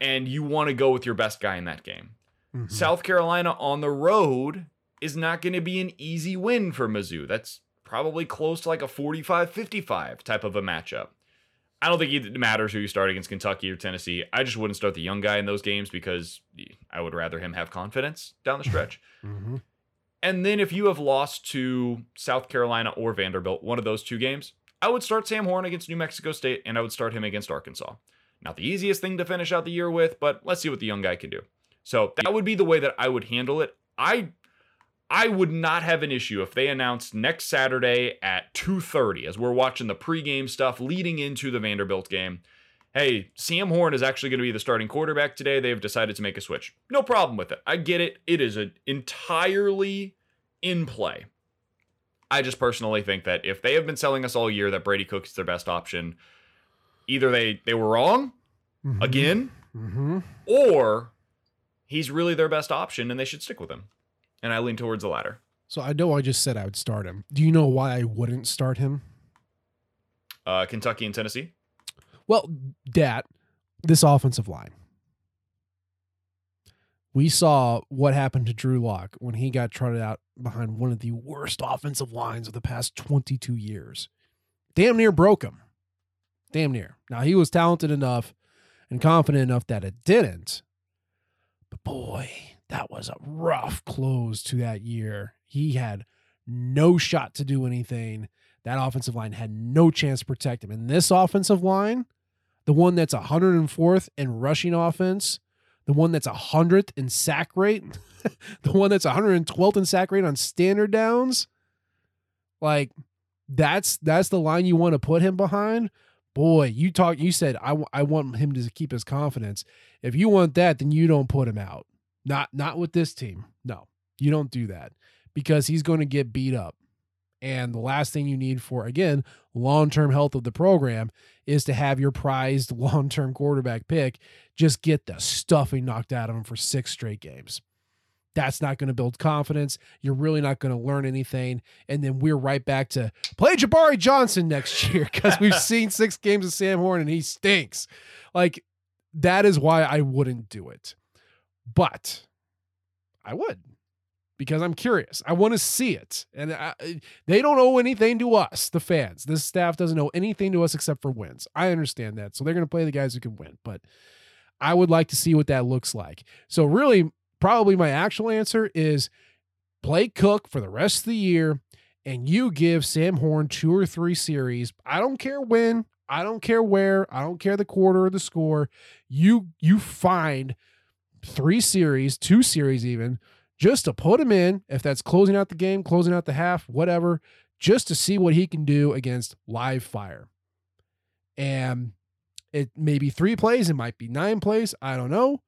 and you want to go with your best guy in that game. Mhm. South Carolina on the road is not going to be an easy win for Mizzou. That's probably close to like a 45 55 type of a matchup. I don't think it matters who you start against Kentucky or Tennessee. I just wouldn't start the young guy in those games because I would rather him have confidence down the stretch. Mhm. And then if you have lost to South Carolina or Vanderbilt, one of those two games, I would start Sam Horn against New Mexico State and I would start him against Arkansas. Not the easiest thing to finish out the year with, but let's see what the young guy can do. So that would be the way that I would handle it. I I would not have an issue if they announced next Saturday at 2:30 as we're watching the pregame stuff leading into the Vanderbilt game. Hey, Sam Horn is actually going to be the starting quarterback today. They've decided to make a switch. No problem with it. I get it. It is a, entirely in play. I just personally think that if they have been selling us all year that Brady Cook is their best option, either they they were wrong Mhm. again, Mhm. or he's really their best option and they should stick with him. And I lean towards the latter. So I know I just said I would start him. Do you know why I wouldn't start him? Uh, Kentucky and Tennessee. Well, that this offensive line. We saw what happened to Drew Lock when he got trotted out behind one of the worst offensive lines of the past 22 years. Damn near broke him. Damn near. Now he was talented enough and confident enough that it didn't. But boy, that was a rough close to that year. He had no shot to do anything. That offensive line had no chance to protect him. And this offensive line, the one that's 104th in rushing offense, the one that's a 100th in sack rate, the one that's 112th in sack rate on standard downs, like that's that's the line you want to put him behind. Boy, you talk. You said I, w- I want him to keep his confidence. If you want that, then you don't put him out. Not not with this team. No, you don't do that because he's going to get beat up. And the last thing you need for, again, long term health of the program is to have your prized long term quarterback pick just get the stuffing knocked out of him for six straight games. That's not going to build confidence. You're really not going to learn anything. And then we're right back to play Jabari Johnson next year because we've seen six games of Sam Horn and he stinks. Like, that is why I wouldn't do it. But I would because I'm curious. I want to see it. And I, they don't owe anything to us, the fans. This staff doesn't owe anything to us except for wins. I understand that. So they're going to play the guys who can win. But I would like to see what that looks like. So, really, probably my actual answer is play Cook for the rest of the year and you give Sam Horn two or three series. I don't care when, I don't care where, I don't care the quarter or the score. You you find three series, two series even, just to put him in, if that's closing out the game, closing out the half, whatever, just to see what he can do against live fire. And it may be three plays, it might be nine plays, I don't know.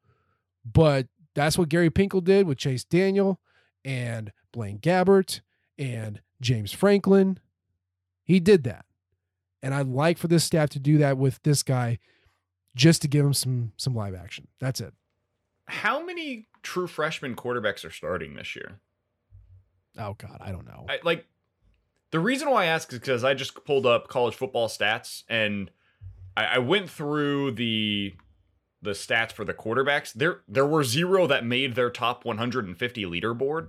But that's what Gary Pinkel did with Chase Daniel and Blaine Gabbert and James Franklin. He did that. And I'd like for this staff to do that with this guy just to give him some some live action. That's it. How many true freshman quarterbacks are starting this year? Oh God, I don't know. I, like the reason why I ask is because I just pulled up college football stats and I, I went through the the stats for the quarterbacks. There there were zero that made their top 150 leaderboard.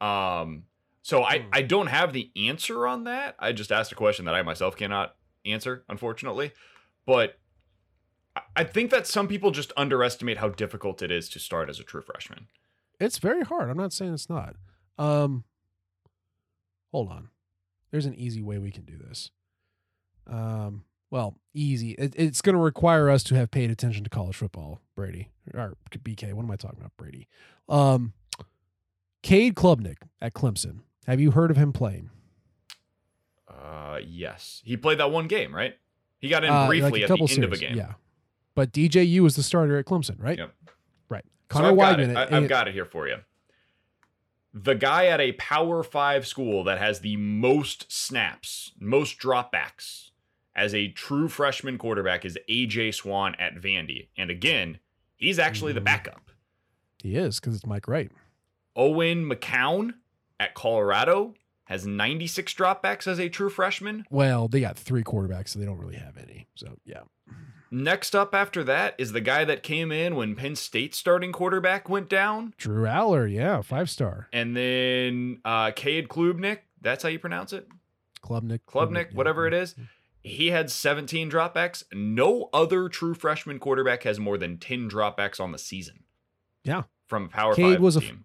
Um, so I Hmm. I don't have the answer on that. I just asked a question that I myself cannot answer, unfortunately. But I- think that some people just underestimate how difficult it is to start as a true freshman. It's very hard. I'm not saying it's not. Um hold on. There's an easy way we can do this. Um well, easy. It, it's going to require us to have paid attention to college football, Brady. Or BK, what am I talking about, Brady? Um Cade Klubnik at Clemson. Have you heard of him playing? Uh, yes, he played that one game, right? He got in Uh, briefly a at the couple end of a game. Yeah. But DJU was the starter at Clemson, right? Yep. Right. So Connor I've got Weigman. I, have got it here for you. The guy at a Power Five school that has the most snaps, most dropbacks as a true freshman quarterback is AJ Swann at Vandy. And again, he's actually the Mhm. backup. he is because it's Mike Wright. Owen McCown at Colorado has 96 dropbacks as a true freshman. Well, they got three quarterbacks, so they don't really have any. So yeah. Next up after that is the guy that came in when Penn State's starting quarterback went down. Drew Allar, yeah, five star. And then uh Cade Klubnik, that's how you pronounce it? Klubnik. Klubnik, whatever it is. He had 17 dropbacks. No other true freshman quarterback has more than 10 dropbacks on the season. Yeah. From a Power Cade 5 was a team.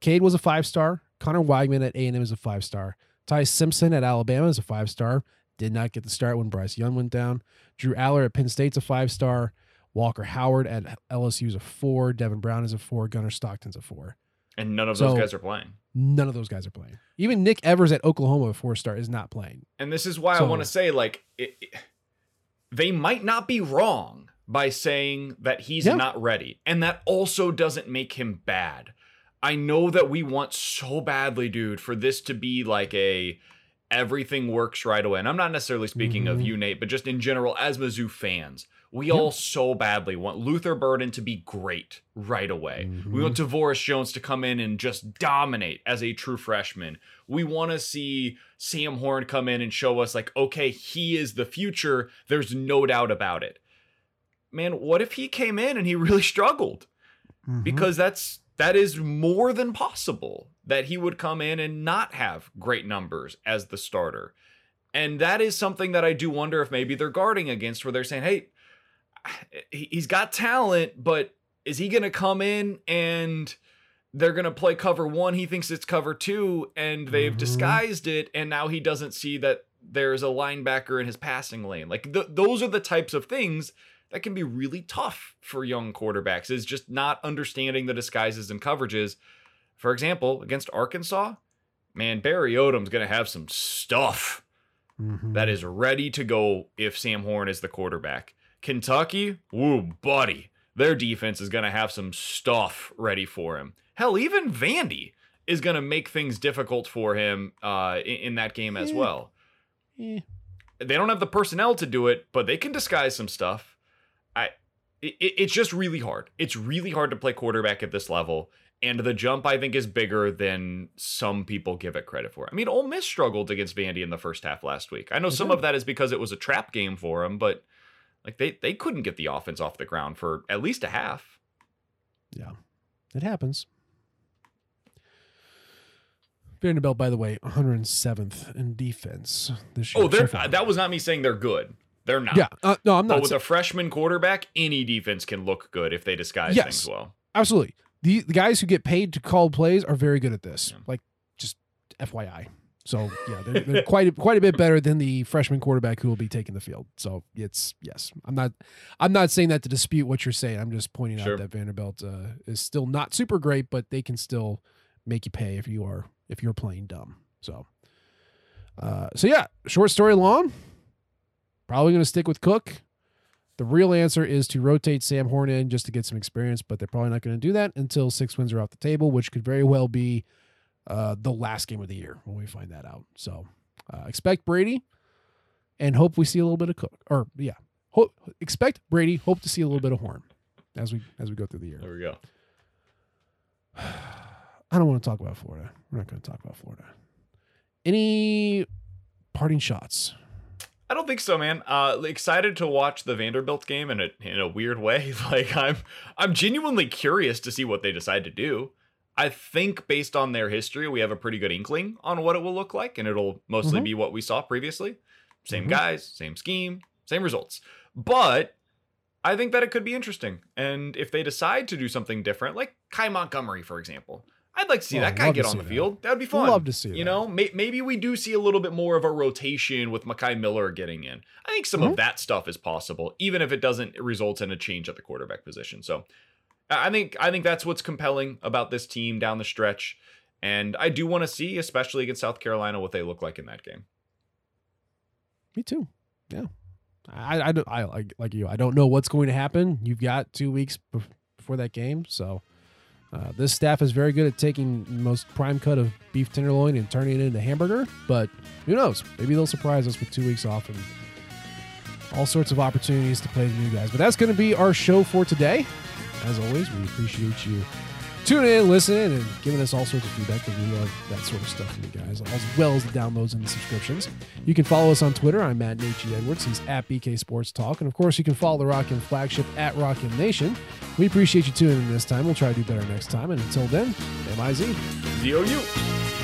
Cade was a five star. Connor Weigman at A and M is a five star. Ty Simpson at Alabama is a five star. Did not get the start when Bryce Young went down. Drew Allar at Penn State's a five star. Walker Howard at LSU is a four. Devin Brown is a four. Gunnar Stockton's a four. and none of So- those guys are playing. None of those guys are playing. Even Nick Evers at Oklahoma, a four star, is not playing. And this is why I want to say, like, it, it- they might not be wrong by saying that he's Yeah. not ready. And that also doesn't make him bad. I know that we want so badly, dude, for this to be like a everything works right away. And I'm not necessarily speaking of Mhm. you, Nate, but just in general, as Mizzou fans, we Yeah. all so badly want Luther Burden to be great right away. We Mhm. want Tavorus Jones to come in and just dominate as a true freshman. We want to see Sam Horn come in and show us, like, okay, he is the future. There's no doubt about it. Man, what if he came in and he really struggled? Mhm. Because that's that is more than possible that he would come in and not have great numbers as the starter. And that is something that I do wonder if maybe they're guarding against, where they're saying, hey, he- he's got talent, but is he going to come in and they're going to play cover one? He thinks it's cover two, and they've Mhm. disguised it. And now he doesn't see that there's a linebacker in his passing lane. Like, th- those are the types of things that can be really tough for young quarterbacks, is just not understanding the disguises and coverages. For example, against Arkansas, man, Barry Odom's going to have some stuff Mhm. that is ready to go if Sam Horn is the quarterback. Kentucky, woo, buddy, their defense is going to have some stuff ready for him. Hell, even Vandy is going to make things difficult for him uh, in, in that game as Yeah. well. Eh. They don't have the personnel to do it, but they can disguise some stuff. I, it, it's just really hard. It's really hard to play quarterback at this level. And the jump, I think, is bigger than some people give it credit for. I mean, Ole Miss struggled against Vandy in the first half last week. I know They some of that is because it was a trap game for them, but like they they couldn't get the offense off the ground for at least a half. Yeah, it happens. Vanderbilt, by the way, 107th in defense this year. Oh, they're far. that was not me saying they're good. They're not. yeah. Uh, no, I'm But not. with sa- a freshman quarterback, any defense can look good if they disguise Yes. things well. absolutely. The, the guys who get paid to call plays are very good at this. Yeah. Like just FYI. So yeah, they're, they're quite a, quite a bit better than the freshman quarterback who will be taking the field. So it's yes, I'm not I'm not saying that to dispute what you're saying. I'm just pointing Sure. out that Vanderbilt uh, is still not super great, but they can still make you pay if you are if you're playing dumb. So uh, so yeah, short story long. Probably going to stick with Cook. The real answer is to rotate Sam Horn in just to get some experience, but they're probably not going to do that until six wins are off the table, which could very well be uh, the last game of the year when we find that out. So uh, expect Brady and hope we see a little bit of Cook. Or yeah, hope, expect Brady. Hope to see a little bit of Horn as we as we go through the year. There we go. I don't want to talk about Florida. We're not going to talk about Florida. Any parting shots? I don't think so, man. Uh, excited to watch the Vanderbilt game in a in a weird way. Like I'm I'm genuinely curious to see what they decide to do. I think based on their history, we have a pretty good inkling on what it will look like, and it'll mostly Mhm. be what we saw previously. Same Mhm. guys, same scheme, same results. But I think that it could be interesting. And if they decide to do something different, like Kai Montgomery, for example, I'd like to see Oh, that guy get on the that. field. That'd be fun. Love to see You that. know, may- maybe we do see a little bit more of a rotation with Mekhi Miller getting in. I think some Mhm. of that stuff is possible, even if it doesn't result in a change at the quarterback position. So, I think I think that's what's compelling about this team down the stretch, and I do want to see, especially against South Carolina, what they look like in that game. Me too. Yeah. I, I, I like like you. I don't know what's going to happen. You've got two weeks before that game, so uh, this staff is very good at taking most prime cut of beef tenderloin and turning it into hamburger. But who knows? Maybe they'll surprise us with two weeks off and all sorts of opportunities to play the new guys. But that's going to be our show for today. As always, we appreciate you tuning in, listening, and giving us all sorts of feedback because we love that sort of stuff from you guys, as well as the downloads and the subscriptions. You can follow us on Twitter. I'm at Nate G. Edwards. He's at BK Sports Talk. And of course, you can follow the Rock M flagship at Rock M Nation. We appreciate you tuning in this time. We'll try to do better next time. And until then, MIZ. ZOU.